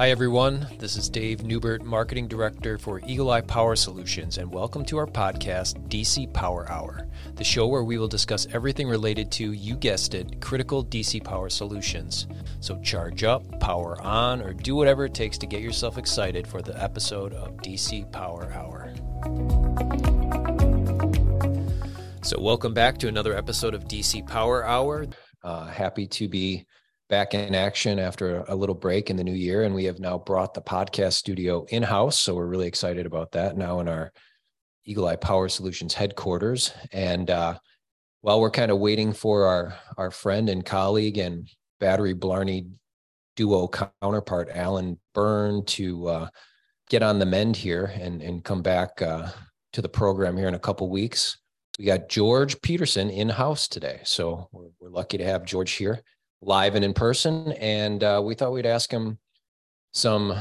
Hi, everyone. This is Dave Newbert, Marketing Director for Eagle Eye Power Solutions, and welcome to our podcast, DC Power Hour, the show where we will discuss everything related to, you guessed it, critical DC power solutions. So charge up, power on, or do whatever it takes to get yourself excited for the episode of DC Power Hour. So, welcome back to another episode of DC Power Hour. Uh, happy to be back in action after a little break in the new year. And we have now brought the podcast studio in house. So we're really excited about that now in our Eagle Eye Power Solutions headquarters. And uh, while we're kind of waiting for our, our friend and colleague and battery Blarney duo counterpart, Alan Byrne, to uh, get on the mend here and, and come back uh, to the program here in a couple weeks. We got George Peterson in house today. So we're, we're lucky to have George here live and in person. And uh, we thought we'd ask him some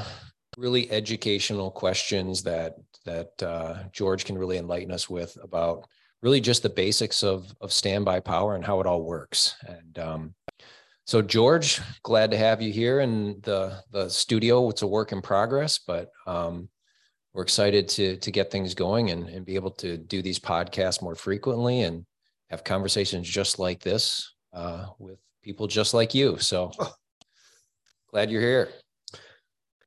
really educational questions that that uh, George can really enlighten us with about really just the basics of of standby power and how it all works. And um, so, George, glad to have you here in the the studio. It's a work in progress, but um, we're excited to to get things going and, and be able to do these podcasts more frequently and have conversations just like this uh, with people just like you. So oh. glad you're here.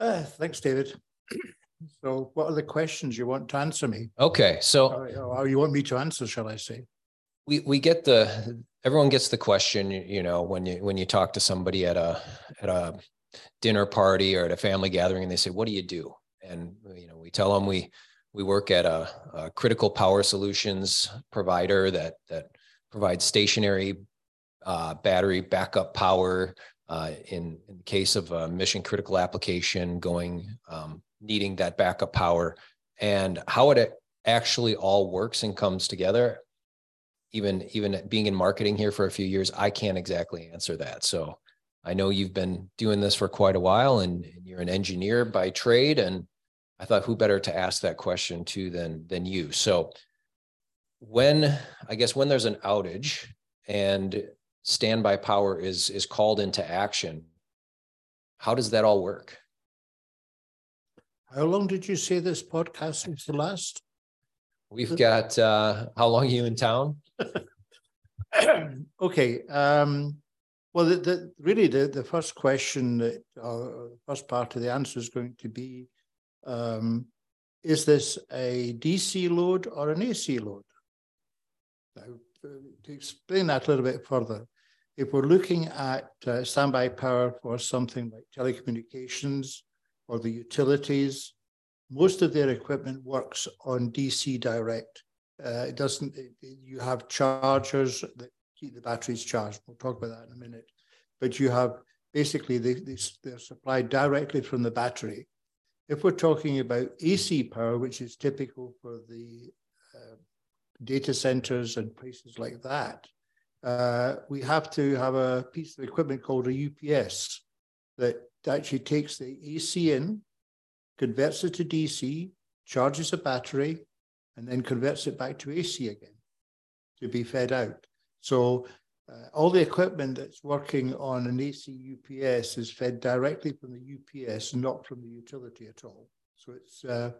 Uh, thanks, David. So, what are the questions you want to answer me? Okay, so or, or you want me to answer, shall I say? We we get the everyone gets the question, you know, when you when you talk to somebody at a at a dinner party or at a family gathering, and they say, "What do you do?" And you know, we tell them we we work at a, a critical power solutions provider that that provides stationary uh, battery backup power uh, in, in case of a mission critical application going um, needing that backup power. And how it actually all works and comes together even even being in marketing here for a few years i can't exactly answer that. So i know you've been doing this for quite a while and, and you're an engineer by trade and i thought who better to ask that question to than than you? So when i guess when there's an outage and standby power is is called into action how does that all work? How long did you say this podcast was to last? We've got uh how long are you in town? Okay um well the, the, really the, the first question that uh, first part of the answer is going to be um, is this a dc load or an ac load? Now to explain that a little bit further, if we're looking at uh, standby power for something like telecommunications or the utilities, most of their equipment works on DC direct. Uh, it doesn't, it, you have chargers that keep the batteries charged. We'll talk about that in a minute. But you have basically, they, they, they're supplied directly from the battery. If we're talking about AC power, which is typical for the uh, data centers and places like that, uh, we have to have a piece of equipment called a UPS that actually takes the AC in, converts it to DC, charges a battery, and then converts it back to AC again to be fed out. So uh, all the equipment that's working on an AC UPS is fed directly from the UPS, not from the utility at all. So it's uh,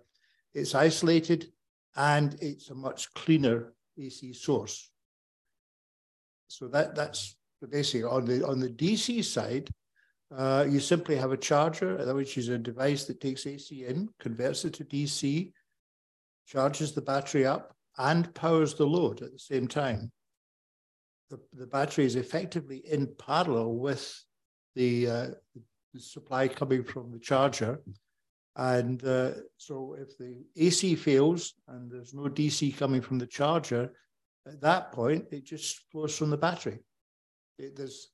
it's isolated and it's a much cleaner AC source. So that that's the basic. On the on the DC side, uh, you simply have a charger, which is a device that takes AC in, converts it to DC, charges the battery up, and powers the load at the same time. The, the battery is effectively in parallel with the, uh, the supply coming from the charger, and uh, so if the AC fails and there's no DC coming from the charger, at that point, it just flows from the battery. It, there's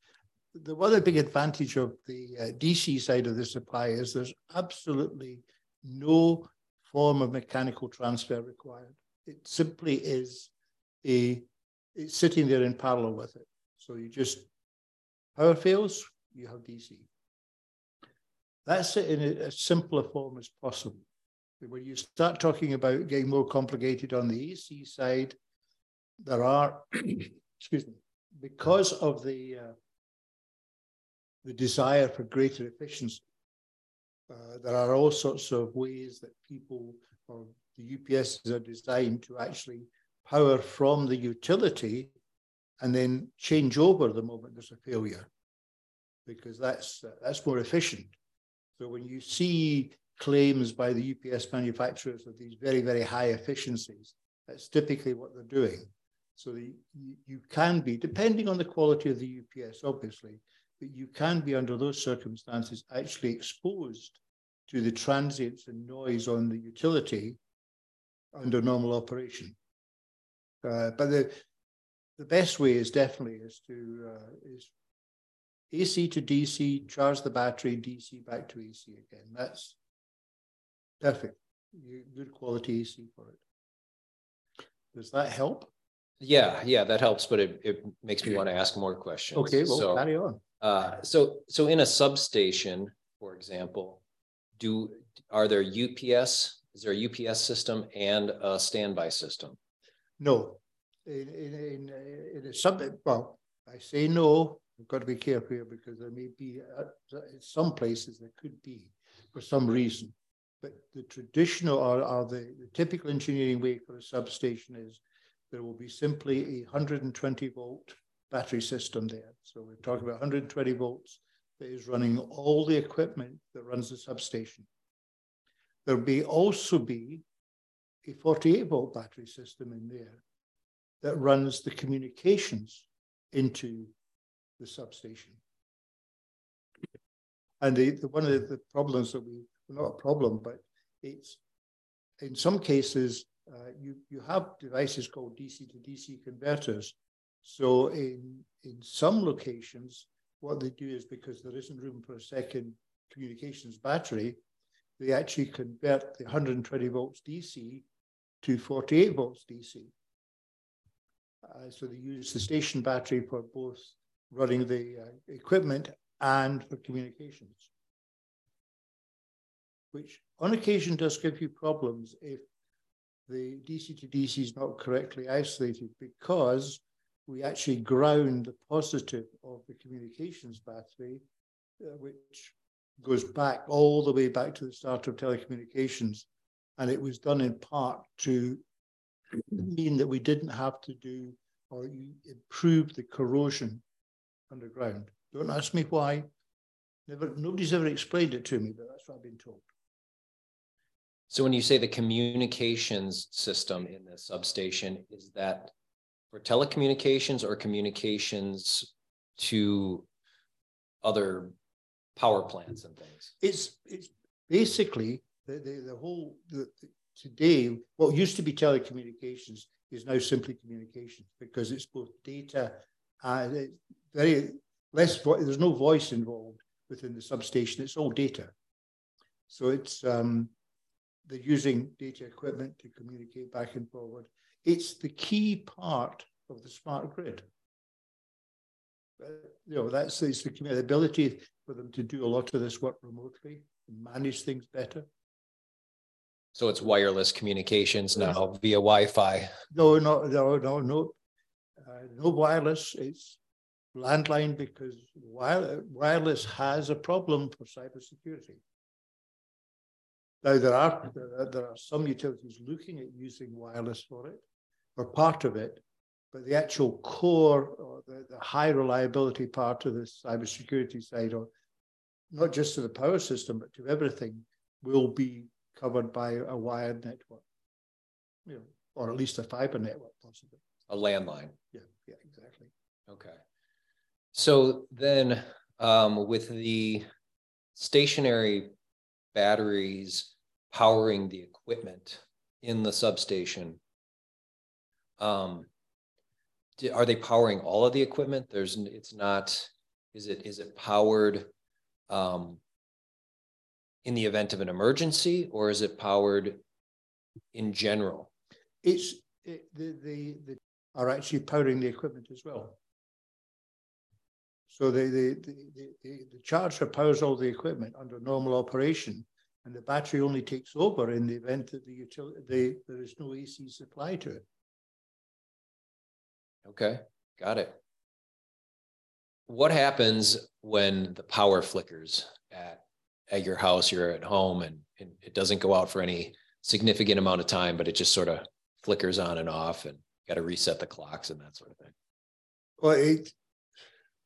the other big advantage of the uh, DC side of the supply is there's absolutely no form of mechanical transfer required. It simply is a it's sitting there in parallel with it. So you just power fails, you have DC. That's it in a, a simpler form as possible. When you start talking about getting more complicated on the AC side, there are, excuse me, because of the uh, the desire for greater efficiency, Uh, there are all sorts of ways that people or the UPSs are designed to actually power from the utility and then change over the moment there's a failure, because that's uh, that's more efficient. So when you see claims by the UPS manufacturers of these very very high efficiencies, that's typically what they're doing. So the, you, can be, depending on the quality of the UPS, obviously, but you can be under those circumstances actually exposed to the transients and noise on the utility under normal operation. Uh, but the the best way is definitely is to uh, is AC to DC, charge the battery, DC back to AC again. That's perfect. You, good quality AC for it. Does that help? Yeah, yeah, that helps, but it, it makes me want to ask more questions. Okay, well, so, carry on. Uh, so, so in a substation, for example, do are there UPS? Is there a UPS system and a standby system? No, in in in, in a sub. Well, I say no. I've got to be careful here because there may be uh, some places there could be for some reason. But the traditional or, or the, the typical engineering way for a substation is there will be simply a 120 volt battery system there. So we're talking about 120 volts that is running all the equipment that runs the substation. There may also be a 48 volt battery system in there that runs the communications into the substation. And the, the, one of the problems that we, not a problem, but it's in some cases, uh, you, you have devices called DC to DC converters. So in, in some locations, what they do is because there isn't room for a second communications battery, they actually convert the 120 volts DC to 48 volts DC. Uh, so they use the station battery for both running the uh, equipment and for communications, which on occasion does give you problems if the DC to DC is not correctly isolated because we actually ground the positive of the communications battery, uh, which goes back all the way back to the start of telecommunications. And it was done in part to mean that we didn't have to do or improve the corrosion underground. Don't ask me why. Never, nobody's ever explained it to me, but that's what I've been told. So when you say the communications system in the substation, is that for telecommunications or communications to other power plants and things? It's it's basically the the, the whole the, the, today what used to be telecommunications is now simply communications because it's both data and it's very less. There's no voice involved within the substation. It's all data. So it's um, they're using data equipment to communicate back and forward. It's the key part of the smart grid. Uh, you know, that's it's the, the ability for them to do a lot of this work remotely, manage things better. So it's wireless communications now via Wi-Fi. No, no, no, no, no, uh, no wireless. It's landline because wireless has a problem for cybersecurity. Now, there are, there are some utilities looking at using wireless for it, or part of it, but the actual core, or the, the high reliability part of the cybersecurity side, or not just to the power system, but to everything, will be covered by a wired network, you know, or at least a fiber network, possibly. A landline. Yeah, yeah, exactly. Okay. So then, um, with the stationary batteries powering the equipment in the substation. Um, are they powering all of the equipment? There's, it's not, is it, is it powered um, in the event of an emergency or is it powered in general? It's, it, the, the, the, are actually powering the equipment as well. So the, the, the, the, the charger powers all the equipment under normal operation, and the battery only takes over in the event that the utility the, there is no AC supply to it. Okay, got it. What happens when the power flickers at at your house, you're at home, and, and it doesn't go out for any significant amount of time, but it just sort of flickers on and off, and got to reset the clocks and that sort of thing. Well, it,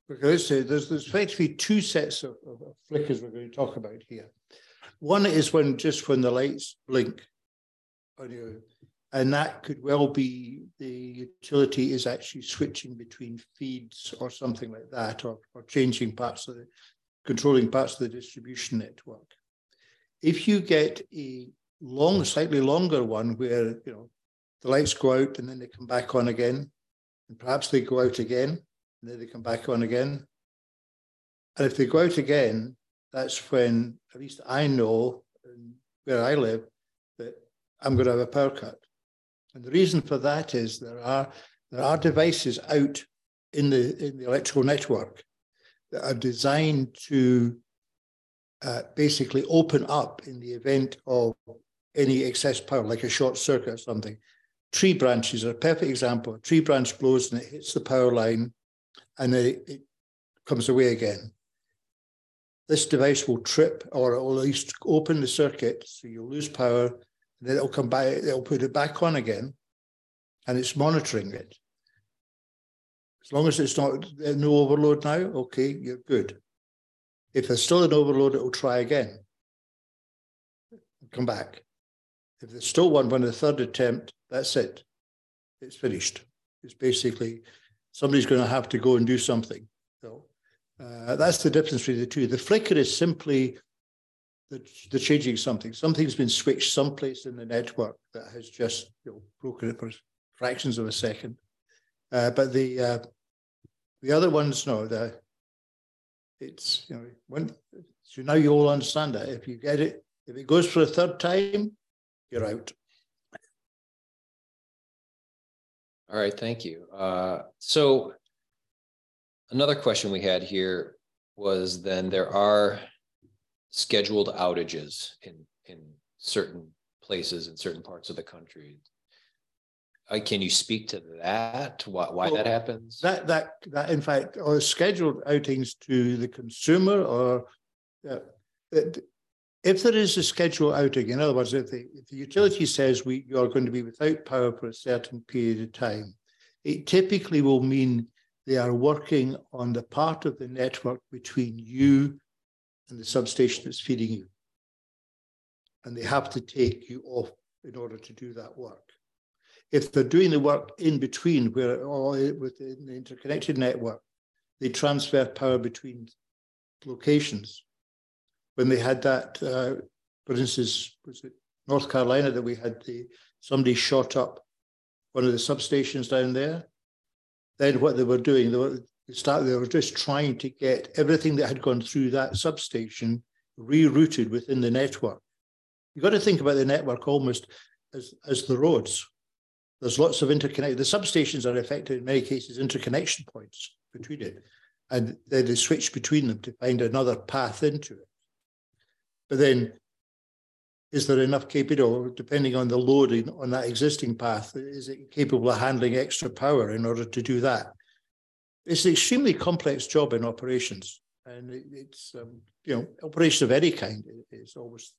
because there's there's effectively two sets of, of, flickers we're going to talk about here. One is when just when the lights blink on you, and that could well be the utility is actually switching between feeds or something like that, or, or changing parts of the controlling parts of the distribution network. If you get a long, slightly longer one where you know the lights go out and then they come back on again, and perhaps they go out again and then they come back on again. And if they go out again, that's when at least I know where I live that I'm going to have a power cut. And the reason for that is there are there are devices out in the in the electrical network that are designed to uh, basically open up in the event of any excess power, like a short circuit or something. Tree branches are a perfect example. A tree branch blows and it hits the power line and then it, it comes away again. This device will trip or it will at least open the circuit so you'll lose power and then it'll come back, it'll put it back on again and it's monitoring it. As long as it's not no overload now, okay, you're good. If there's still an overload, it will try again. Come back. If there's still one when the third attempt, that's it. It's finished. It's basically somebody's going to have to go and do something. So uh, that's the difference between the two. The flicker is simply the, the changing something. Something's been switched someplace in the network that has just you know, broken it for fractions of a second. Uh, but the uh, the other ones, no, the it's you know when so now you all understand that if you get it, if it goes for a third time, you're out. All right, thank you. Uh, so another question we had here was then there are scheduled outages in in certain places in certain parts of the country. Uh, can you speak to that? Why, why well, that happens? That that that in fact are scheduled outings to the consumer, or uh, if there is a scheduled outing, in other words, if the, if the utility says we you are going to be without power for a certain period of time, it typically will mean they are working on the part of the network between you and the substation that's feeding you. And they have to take you off in order to do that work. If they're doing the work in between, where within the interconnected network, they transfer power between locations when they had that, uh, for instance, was it North Carolina that we had the somebody shot up one of the substations down there. Then what they were doing, they were started, they were just trying to get everything that had gone through that substation rerouted within the network. You've got to think about the network almost as, as the roads. There's lots of interconnect. The substations are effective in many cases interconnection points between it, and then they switch between them to find another path into it. But then, is there enough capable, depending on the loading on that existing path, is it capable of handling extra power in order to do that? It's an extremely complex job in operations, and it's um, you know operation of any kind is always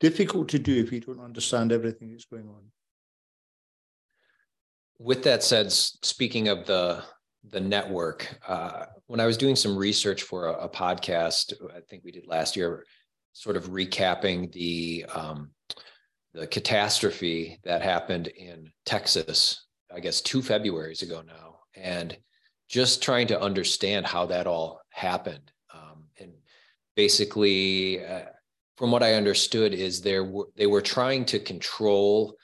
difficult to do if you don't understand everything that's going on. With that said, speaking of the the network. Uh, when I was doing some research for a, a, podcast, I think we did last year, sort of recapping the um, the catastrophe that happened in Texas, I guess two Februarys ago now, and just trying to understand how that all happened. Um, and basically, uh, from what I understood, is there were, they were trying to control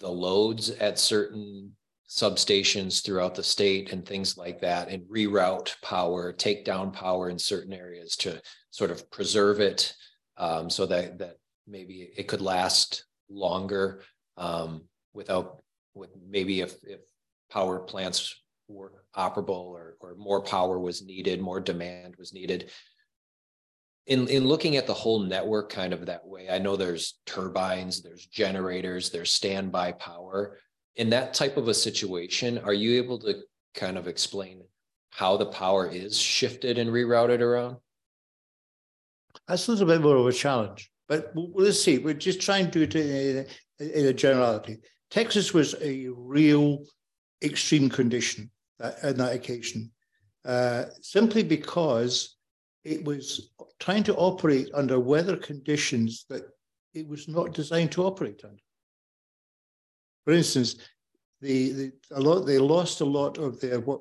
the loads at certain substations throughout the state and things like that and reroute power take down power in certain areas to sort of preserve it um, so that that maybe it could last longer um, without with maybe if, if power plants were operable or, or more power was needed more demand was needed. In, in looking at the whole network kind of that way i know there's turbines there's generators there's standby power in that type of a situation, are you able to kind of explain how the power is shifted and rerouted around? That's a little bit more of a challenge. But let's see. We're just trying to do it in, in a generality. Texas was a real extreme condition on that occasion, uh, simply because it was trying to operate under weather conditions that it was not designed to operate under. For instance, the, the a lot they lost a lot of their what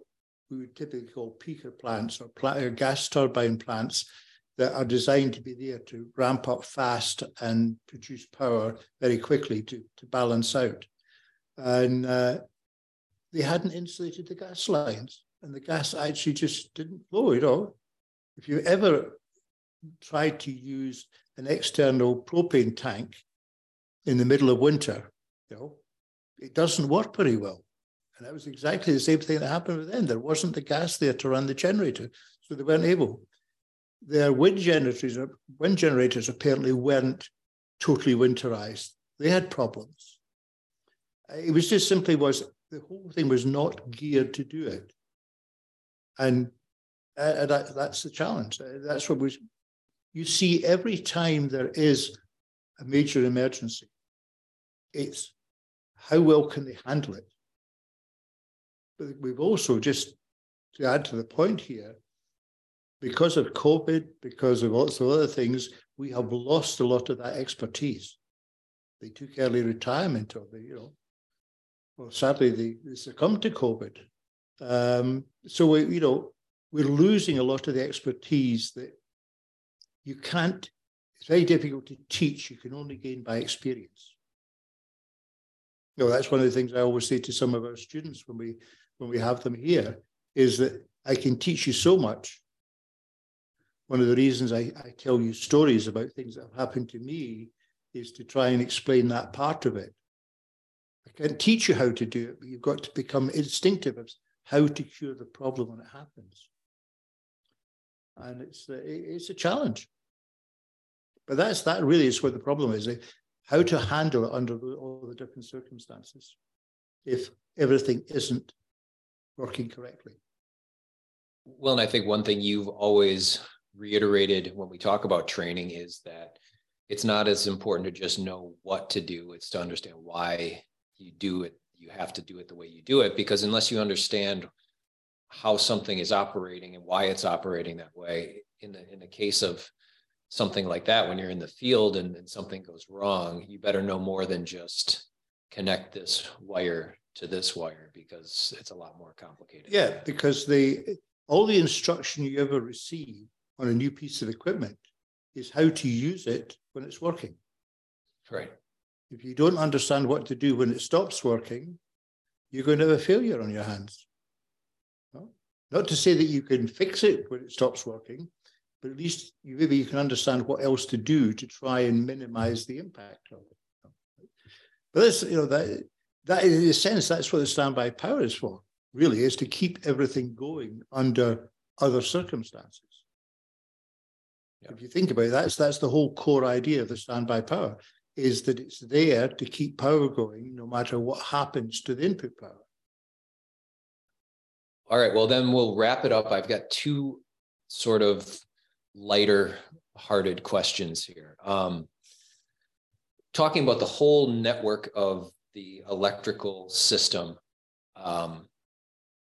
we would typically call peaker plants or, plant, or gas turbine plants that are designed to be there to ramp up fast and produce power very quickly to, to balance out. And uh, they hadn't insulated the gas lines, and the gas actually just didn't flow at all. If you ever tried to use an external propane tank in the middle of winter, you know, it doesn't work very well. And that was exactly the same thing that happened with them. There wasn't the gas there to run the generator, so they weren't able. Their wind generators, wind generators apparently weren't totally winterized. They had problems. It was just simply was the whole thing was not geared to do it, and uh, that, that's the challenge. Uh, that's what we you see every time there is a major emergency. It's how well can they handle it? But we've also just to add to the point here, because of COVID, because of lots of other things, we have lost a lot of that expertise. They took early retirement, or they, you know, well, sadly they, they succumbed to COVID. Um, so we, you know, we're losing a lot of the expertise that you can't. It's very difficult to teach. You can only gain by experience. You know, that's one of the things I always say to some of our students when we when we have them here is that I can teach you so much. One of the reasons I, I tell you stories about things that have happened to me is to try and explain that part of it. I can't teach you how to do it, but you've got to become instinctive of how to cure the problem when it happens. And it's it's a challenge. But that's that really is what the problem is? How to handle it under all the different circumstances. If everything isn't working correctly. Well, and I think one thing you've always reiterated when we talk about training is that it's not as important to just know what to do, it's to understand why you do it. You have to do it the way you do it because unless you understand how something is operating and why it's operating that way, in the in the case of something like that, when you're in the field and, and something goes wrong, you better know more than just connect this wire to this wire because it's a lot more complicated. Yeah, because the all the instruction you ever receive on a new piece of equipment is how to use it when it's working. Right. If you don't understand what to do when it stops working, you're going to have a failure on your hands. Not to say that you can fix it when it stops working, but at least you, maybe you can understand what else to do to try and minimize the impact of it. But that's you know that that in a sense, that's what the standby power is for, really, is to keep everything going under other circumstances. Yeah. If you think about it, that's that's the whole core idea of the standby power, is that it's there to keep power going no matter what happens to the input power. All right, well, then we'll wrap it up. I've got two sort of lighter hearted questions here. Um, talking about the whole network of the electrical system. Um,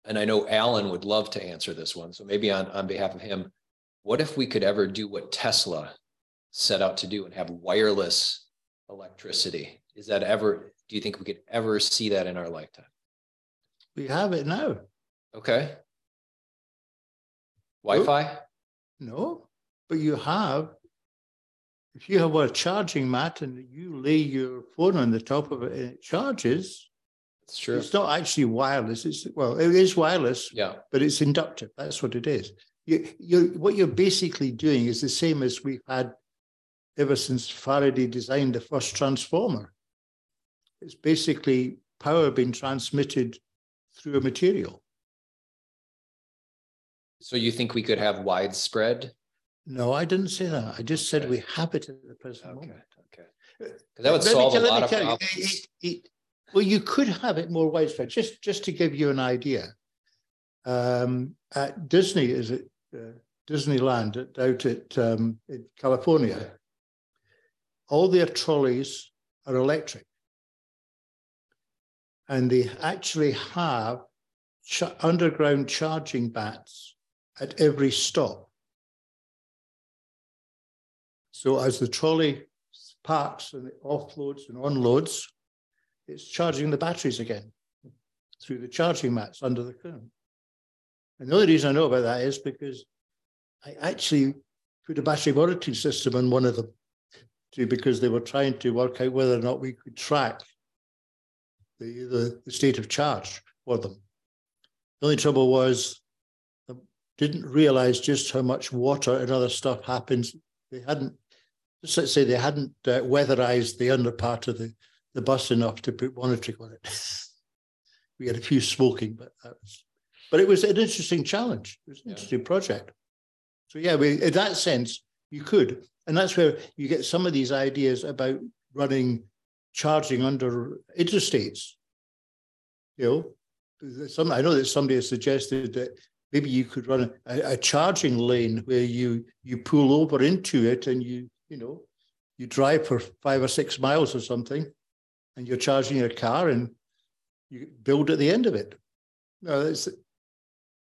and I know Alan would love to answer this one. So maybe on, on behalf of him, what if we could ever do what Tesla set out to do and have wireless electricity? Is that ever, do you think we could ever see that in our lifetime? We have it now. Okay. Wi Fi? No, but you have if you have a charging mat and you lay your phone on the top of it and it charges, it's true. It's not actually wireless. It's well, it is wireless, yeah, but it's inductive. That's what it is. You, you, what you're basically doing is the same as we've had ever since Faraday designed the first transformer. It's basically power being transmitted through a material. So you think we could have widespread no, I didn't say that. I just said okay. we have it at the present okay. moment. Okay. Because that would let solve a lot of problems. It, it, well, you could have it more widespread. Just just to give you an idea, um, at Disney is it uh, Disneyland out at um, in California, all their trolleys are electric. And they actually have ch- underground charging bats at every stop. So as the trolley parks and it offloads and unloads, it's charging the batteries again through the charging mats under the crown. And the only reason I know about that is because I actually put a battery monitoring system on one of them to, because they were trying to work out whether or not we could track the, the, the state of charge for them. The only trouble was didn't realize just how much water and other stuff happens. They hadn't, just let's say they hadn't uh, weatherized the under part of the, the bus enough to put monitoring on it. we had a few smoking, but that was, but it was an interesting challenge. It was an yeah. interesting project. So yeah, we, in that sense, you could, and that's where you get some of these ideas about running charging under interstates. You know, some I know that somebody has suggested that maybe you could run a, a charging lane where you you pull over into it and you you know you drive for five or six miles or something, and you're charging your car and you build at the end of it. No, it's,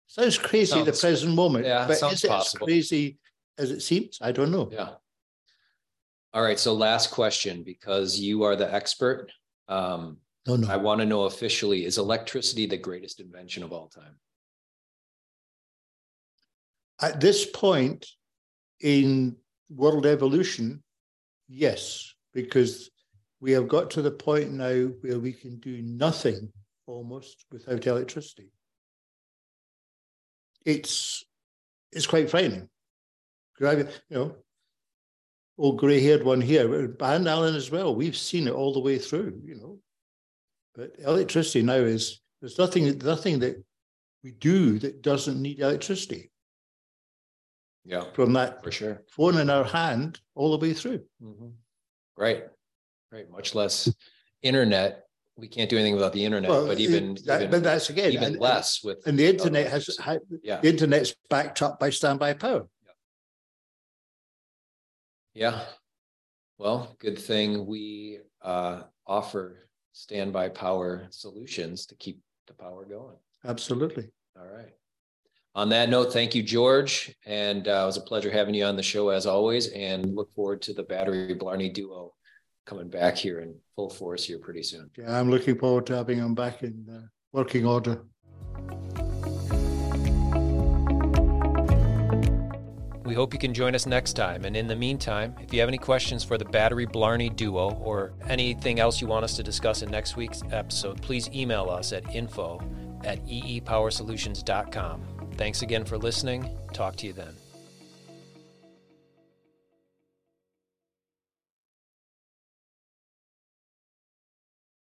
sounds crazy sounds, at the present moment, yeah, but is it possible. as crazy as it seems? I don't know. Yeah. All right. So last question, because you are the expert. Um, no, no. I want to know officially: Is electricity the greatest invention of all time? At this point in world evolution, yes, because we have got to the point now where we can do nothing almost without electricity. It's it's quite frightening. You know, old grey-haired one here, and Alan as well. We've seen it all the way through. You know, but electricity now is there's nothing nothing that we do that doesn't need electricity. Yeah, from that for sure phone in our hand all the way through. Mm-hmm. Right, right. Much less internet. We can't do anything without the internet, well, but even, that, even but that's again even and, less with and the internet has yeah. the internet's backed up by standby power. Yeah. yeah. Well, good thing we uh, offer standby power solutions to keep the power going. Absolutely. All right. On that note, thank you, George. And uh, it was a pleasure having you on the show as always. And look forward to the Battery Blarney duo coming back here in full force here pretty soon. Yeah, I'm looking forward to having them back in uh, working order. We hope you can join us next time. And in the meantime, if you have any questions for the Battery Blarney duo or anything else you want us to discuss in next week's episode, please email us at info at eepowersolutions.com. Thanks again for listening. Talk to you then.